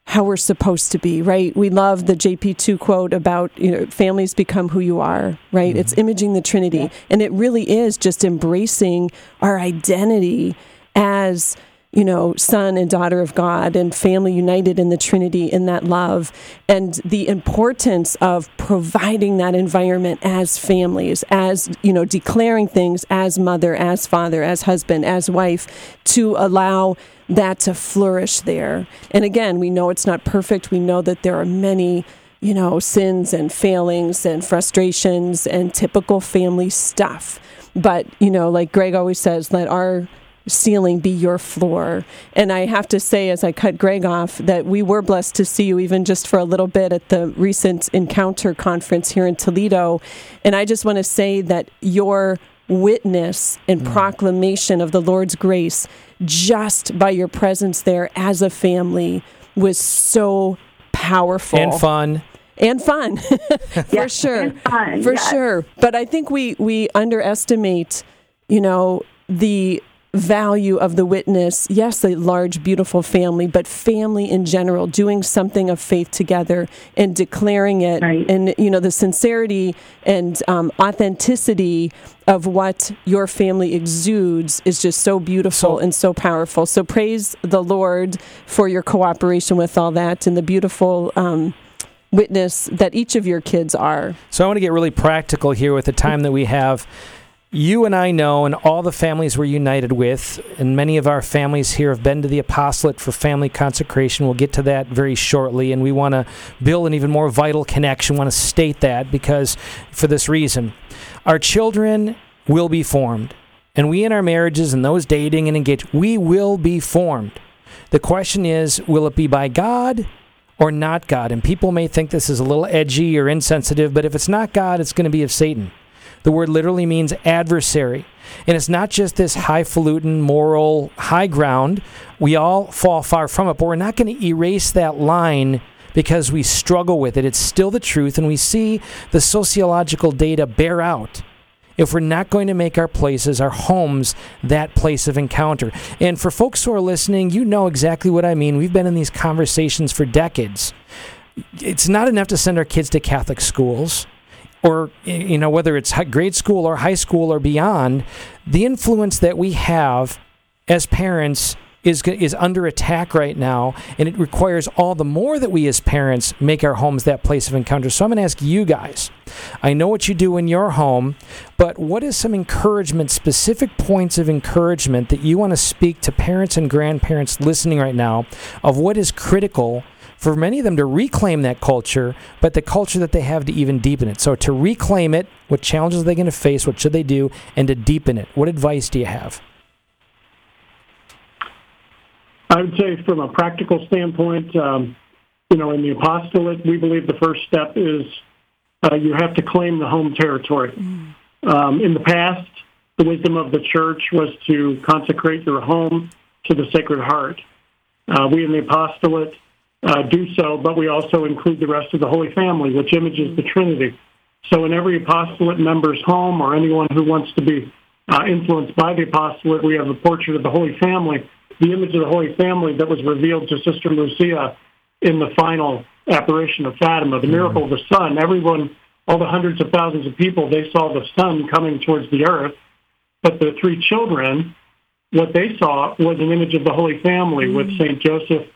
how we're supposed to be, right? We love the JP2 quote about, you know, families become who you are, right? Mm-hmm. It's imaging the Trinity. Yeah. And it really is just embracing our identity as, you know, son and daughter of God and family united in the Trinity in that love and the importance of providing that environment as families, as, you know, declaring things as mother, as father, as husband, as wife to allow that to flourish there. And again, we know it's not perfect. We know that there are many, you know, sins and failings and frustrations and typical family stuff. But, you know, like Greg always says, let our ceiling be your floor. And I have to say, as I cut Greg off, that we were blessed to see you even just for a little bit at the recent Encounter conference here in Toledo. And I just want to say that your witness and mm. proclamation of the Lord's grace just by your presence there as a family was so powerful and fun and fun for yes, sure fun, for yes. sure but i think we we underestimate you know the value of the witness. Yes a large beautiful family but family in general doing something of faith together and declaring it right. and you know the sincerity and um, authenticity of what your family exudes is just so beautiful so, and so powerful. So praise the lord for your cooperation with all that and the beautiful um, witness that each of your kids are. So i want to get really practical here with the time that we have you and I know, and all the families we're united with, and many of our families here have been to the apostolate for family consecration. We'll get to that very shortly, and we want to build an even more vital connection. Want to state that because, for this reason, our children will be formed and we in our marriages and those dating and engaged, we will be formed. The question is, will it be by God or not God? And people may think this is a little edgy or insensitive, but if it's not God, it's going to be of Satan. The word literally means adversary. And it's not just this highfalutin moral high ground. We all fall far from it, but we're not going to erase that line because we struggle with it. It's still the truth, and we see the sociological data bear out if we're not going to make our places, our homes, that place of encounter. And for folks who are listening, you know exactly what I mean. We've been in these conversations for decades. It's not enough to send our kids to Catholic schools or you know whether it's grade school or high school or beyond the influence that we have as parents is is under attack right now, and it requires all the more that we as parents make our homes that place of encounter. So I'm going to ask you guys. I know what you do in your home, but what is some encouragement, specific points of encouragement that you want to speak to parents and grandparents listening right now of what is critical for many of them to reclaim that culture, but the culture that they have to even deepen it. So to reclaim it, what challenges are they going to face? What should they do? And to deepen it, what advice do you have? I would say, from a practical standpoint, um, you know, in the apostolate, we believe the first step is uh, you have to claim the home territory. Mm. Um, in the past, the wisdom of the church was to consecrate your home to the Sacred Heart. Uh, we in the apostolate uh, do so, but we also include the rest of the Holy Family, which images the Trinity. So, in every apostolate member's home, or anyone who wants to be uh, influenced by the apostolate, we have a portrait of the Holy Family the image of the Holy Family that was revealed to Sister Lucia in the final apparition of Fatima, the miracle of the sun. Everyone, all the hundreds of thousands of people, they saw the sun coming towards the earth. But the three children, what they saw was an image of the Holy Family mm-hmm. with St. Joseph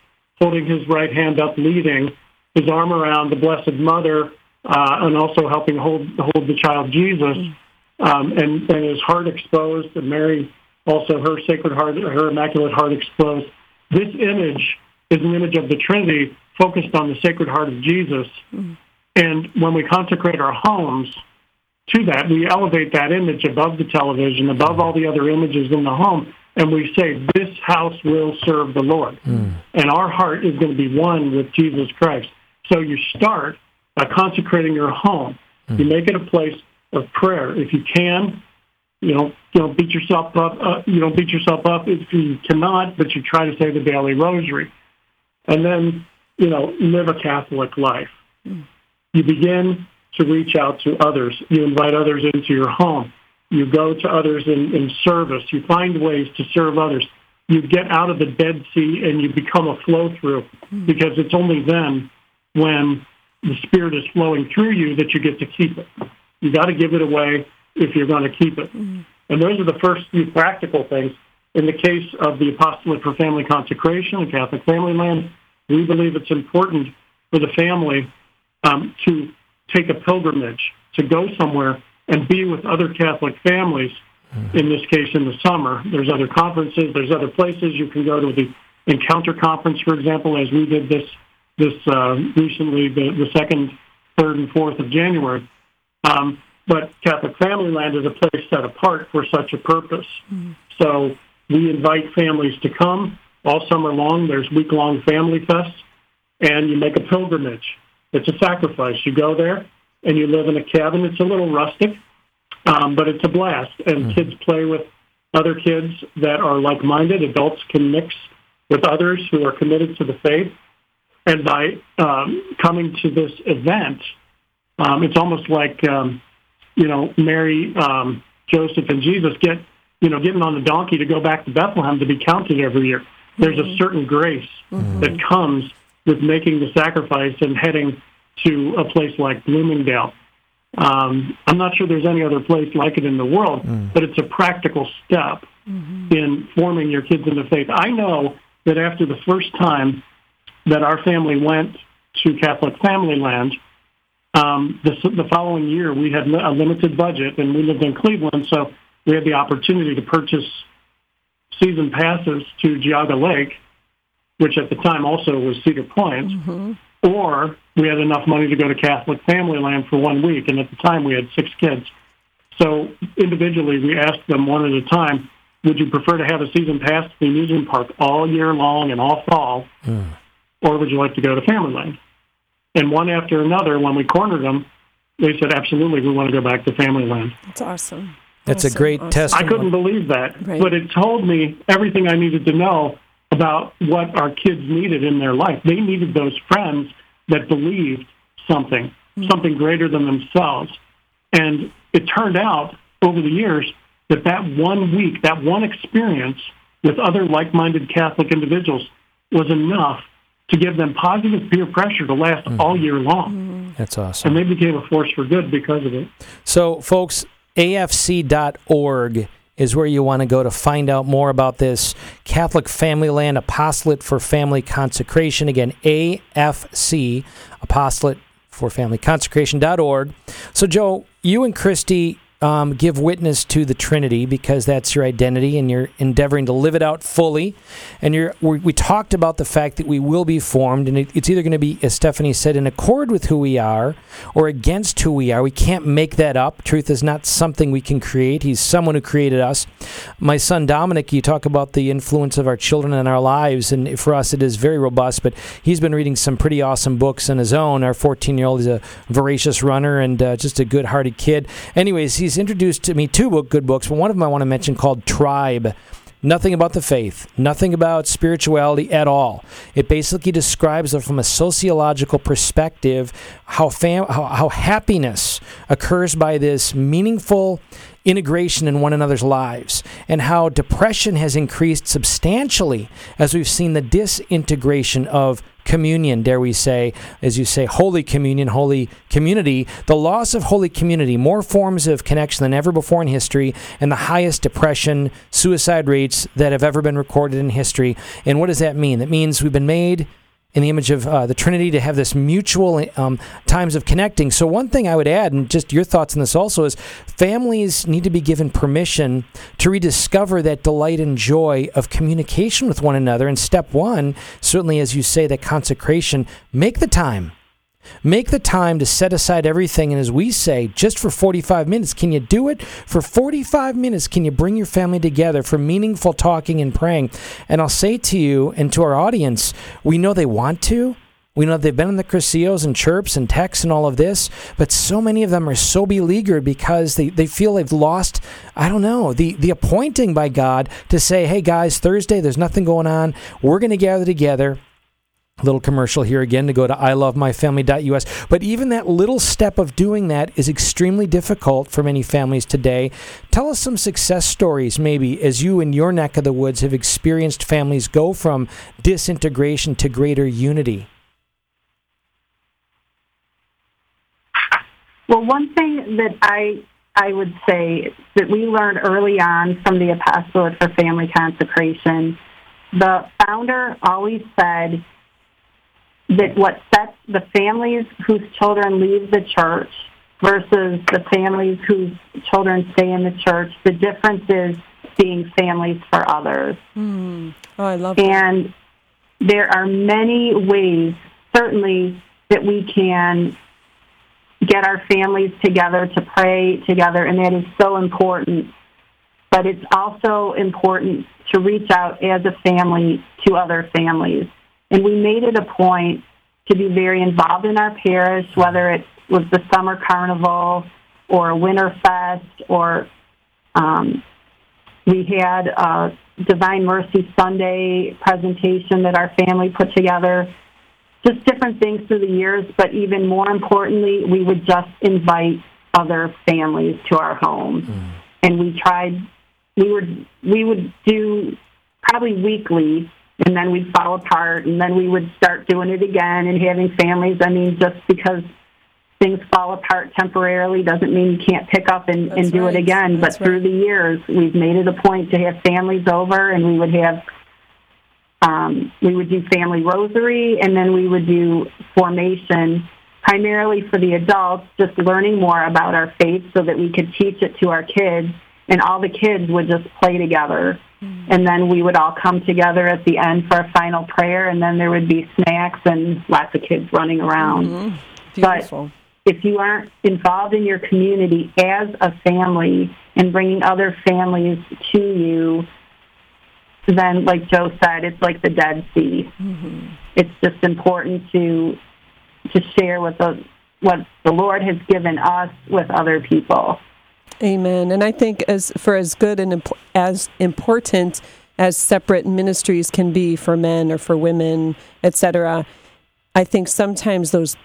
holding his right hand up, leading, his arm around the Blessed Mother, uh, and also helping hold, hold the child Jesus, um, and, and his heart exposed, and Mary also her Sacred Heart, her Immaculate Heart exposed. This image is an image of the Trinity focused on the Sacred Heart of Jesus. Mm-hmm. And when we consecrate our homes to that, we elevate that image above the television, above all the other images in the home, and we say, This house will serve the Lord. Mm. And our heart is going to be one with Jesus Christ. So you start by consecrating your home. Mm. You make it a place of prayer. If you can, you know, you don't beat yourself up. Uh, you don't beat yourself up if you cannot, but you try to say the daily rosary, and then you know, live a Catholic life. You begin to reach out to others. You invite others into your home. You go to others in, in service. You find ways to serve others. You get out of the Dead Sea and you become a flow through because it's only then when the Spirit is flowing through you that you get to keep it. You got to give it away if you're going to keep it. Mm-hmm. And those are the first few practical things. In the case of the Apostolate for Family Consecration, the Catholic Family Land, we believe it's important for the family um, to take a pilgrimage, to go somewhere and be with other Catholic families. In this case, in the summer, there's other conferences, there's other places you can go to. The Encounter Conference, for example, as we did this this uh, recently, the, the second, third, and fourth of January. Um, but Catholic Family Land is a place set apart for such a purpose. Mm-hmm. So we invite families to come all summer long. There's week long family fests, and you make a pilgrimage. It's a sacrifice. You go there and you live in a cabin. It's a little rustic, um, but it's a blast. And mm-hmm. kids play with other kids that are like minded. Adults can mix with others who are committed to the faith. And by um, coming to this event, um, it's almost like um, you know, Mary, um, Joseph, and Jesus get, you know, getting on the donkey to go back to Bethlehem to be counted every year. There's mm-hmm. a certain grace mm-hmm. that comes with making the sacrifice and heading to a place like Bloomingdale. Um, I'm not sure there's any other place like it in the world, mm. but it's a practical step mm-hmm. in forming your kids in the faith. I know that after the first time that our family went to Catholic Family Land, um, the, the following year, we had a limited budget, and we lived in Cleveland, so we had the opportunity to purchase season passes to Geauga Lake, which at the time also was Cedar Point, mm-hmm. Or we had enough money to go to Catholic Family Land for one week, and at the time we had six kids. So individually, we asked them one at a time, would you prefer to have a season pass to the amusement park all year long and all fall, hmm. or would you like to go to Family Land? And one after another, when we cornered them, they said, absolutely, we want to go back to Family Land. That's awesome. That's a great awesome. test. I couldn't believe that, Right. but it told me everything I needed to know about what our kids needed in their life. They needed those friends that believed something, mm-hmm. something greater than themselves. And it turned out over the years that that one week, that one experience with other like-minded Catholic individuals was enough to give them positive peer pressure to last mm-hmm. all year long. Mm-hmm. That's awesome. And they became a force for good because of it. So, folks, afc.org is where you want to go to find out more about this Catholic Family Land Apostolate for Family Consecration. Again, AFC, Apostolate for Family Consecration.org. So, Joe, you and Christy um, give witness to the Trinity because that's your identity and you're endeavoring to live it out fully. And you're, we, talked about the fact that we will be formed, and it, it's either going to be, as Stephanie said, in accord with who we are or against who we are. We can't make that up. Truth is not something we can create, He's someone who created us. My son Dominic, you talk about the influence of our children in our lives, and for us it is very robust, but he's been reading some pretty awesome books on his own. Our 14 year old is a voracious runner and uh, just a good hearted kid. Anyways, he's introduced to me two book, good books, but one of them I want to mention called Tribe. Nothing about the faith, nothing about spirituality at all. It basically describes from a sociological perspective how, fam- how, how happiness occurs by this meaningful integration in one another's lives, and how depression has increased substantially as we've seen the disintegration of communion, dare we say, as you say, holy communion, holy community, the loss of holy community, more forms of connection than ever before in history, and the highest depression, suicide rates that have ever been recorded in history. And what does that mean? That means we've been made in the image of uh, the Trinity to have this mutual um, times of connecting. So, one thing I would add, and just your thoughts on this also, is families need to be given permission to rediscover that delight and joy of communication with one another. And step one, certainly as you say, that consecration, make the time. Make the time to set aside everything. And as we say, just for 45 minutes, can you do it? For 45 minutes, can you bring your family together for meaningful talking and praying? And I'll say to you and to our audience, we know they want to. We know they've been in the crucios and chirps and texts and all of this, but so many of them are so beleaguered because they, they feel they've lost, I don't know, the, the appointing by God to say, hey guys, Thursday, there's nothing going on. We're going to gather together little commercial here again to go to ilovemyfamily.us. But even that little step of doing that is extremely difficult for many families today. Tell us some success stories, maybe, as you in your neck of the woods have experienced families go from disintegration to greater unity. Well, one thing that I I would say that we learned early on from the Apostolate for Family Consecration, the founder always said that what sets the families whose children leave the church versus the families whose children stay in the church, the difference is being families for others. Hmm. Oh, I love that. And there are many ways, certainly, that we can get our families together to pray together, and that is so important. But it's also important to reach out as a family to other families. And we made it a point to be very involved in our parish, whether it was the summer carnival or a winter fest or um, we had a Divine Mercy Sunday presentation that our family put together. Just different things through the years, but even more importantly, we would just invite other families to our home. And we tried, we would, we would do probably weekly, and then we'd fall apart, and then we would start doing it again and having families. I mean, just because things fall apart temporarily doesn't mean you can't pick up and, That's and do right. it again. That's but through the years, we've made it a point to have families over, and we would have um, we would do family rosary, and then we would do formation, primarily for the adults, just learning more about our faith so that we could teach it to our kids, and all the kids would just play together. And then we would all come together at the end for a final prayer, and then there would be snacks and lots of kids running around Beautiful. if you aren't involved in your community as a family and bringing other families to you, then, like Joe said, it's like the Dead Sea. Mm-hmm. It's just important to to share what the what the Lord has given us with other people. Amen. And I think as for as good and imp- as important as separate ministries can be for men or for women, etc., I think sometimes those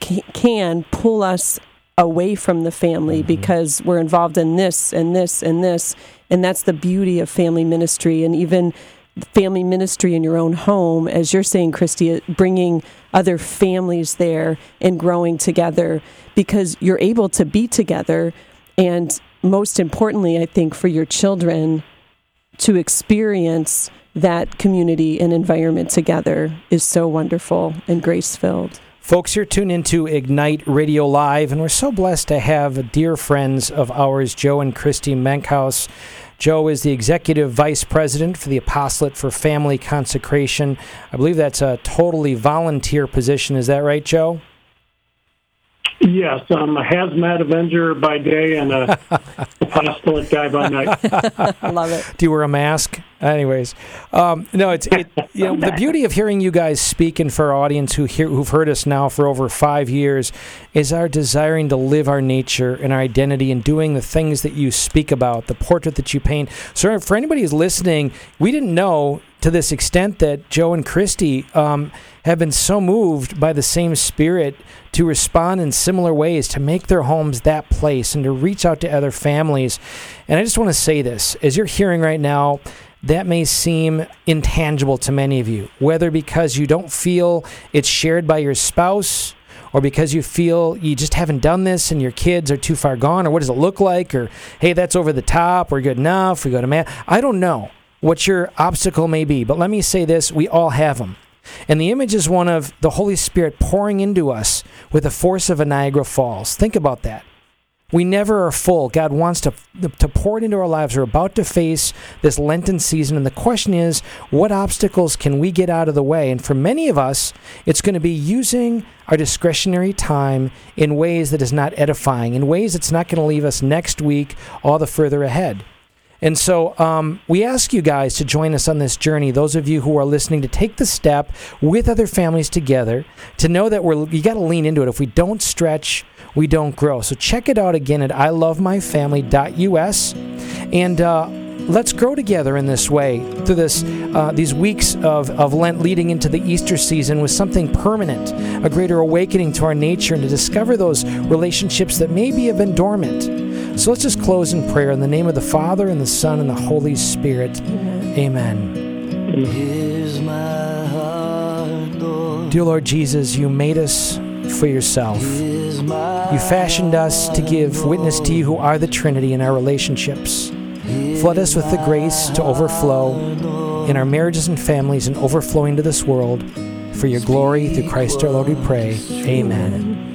can pull us away from the family mm-hmm. because we're involved in this and this and this. And that's the beauty of family ministry and even family ministry in your own home, as you're saying, Christy, bringing other families there and growing together because you're able to be together. And most importantly, I think for your children to experience that community and environment together is so wonderful and grace filled. Folks, you're tuned into Ignite Radio Live, and we're so blessed to have dear friends of ours, Joe and Christy Menkhaus. Joe is the executive vice president for the Apostolate for Family Consecration. I believe that's a totally volunteer position. Is that right, Joe? Yes, I'm a hazmat avenger by day and a apostolic guy by night. I love it. Do you wear a mask? Anyways, um, no, it's it, you know the beauty of hearing you guys speak, and for our audience who hear, who've heard us now for over five years, is our desiring to live our nature and our identity and doing the things that you speak about, the portrait that you paint. So, for anybody who's listening, we didn't know to this extent that Joe and Christy um, have been so moved by the same spirit to respond in similar ways, to make their homes that place, and to reach out to other families. And I just want to say this as you're hearing right now, that may seem intangible to many of you, whether because you don't feel it's shared by your spouse or because you feel you just haven't done this and your kids are too far gone, or what does it look like, or hey, that's over the top, or good enough, we go to man. I don't know what your obstacle may be. But let me say this we all have them. And the image is one of the Holy Spirit pouring into us with the force of a Niagara Falls. Think about that. We never are full. God wants to, to pour it into our lives. We're about to face this Lenten season, and the question is, what obstacles can we get out of the way? And for many of us, it's going to be using our discretionary time in ways that is not edifying, in ways that's not going to leave us next week all the further ahead. And so um, we ask you guys to join us on this journey. Those of you who are listening to take the step with other families together to know that we're you got to lean into it. If we don't stretch, we don't grow. So check it out again at ilovemyfamily.us and. Uh, let's grow together in this way through this uh, these weeks of, of Lent leading into the Easter season with something permanent, a greater awakening to our nature, and to discover those relationships that maybe have been dormant. So let's just close in prayer in the name of the Father and the Son and the Holy Spirit. Amen. Dear Lord Jesus, you made us for yourself. You fashioned us to give witness to you who are the Trinity in our relationships. Flood us with the grace to overflow in our marriages and families and overflowing to this world. For your glory, through Christ our Lord, we pray. Amen.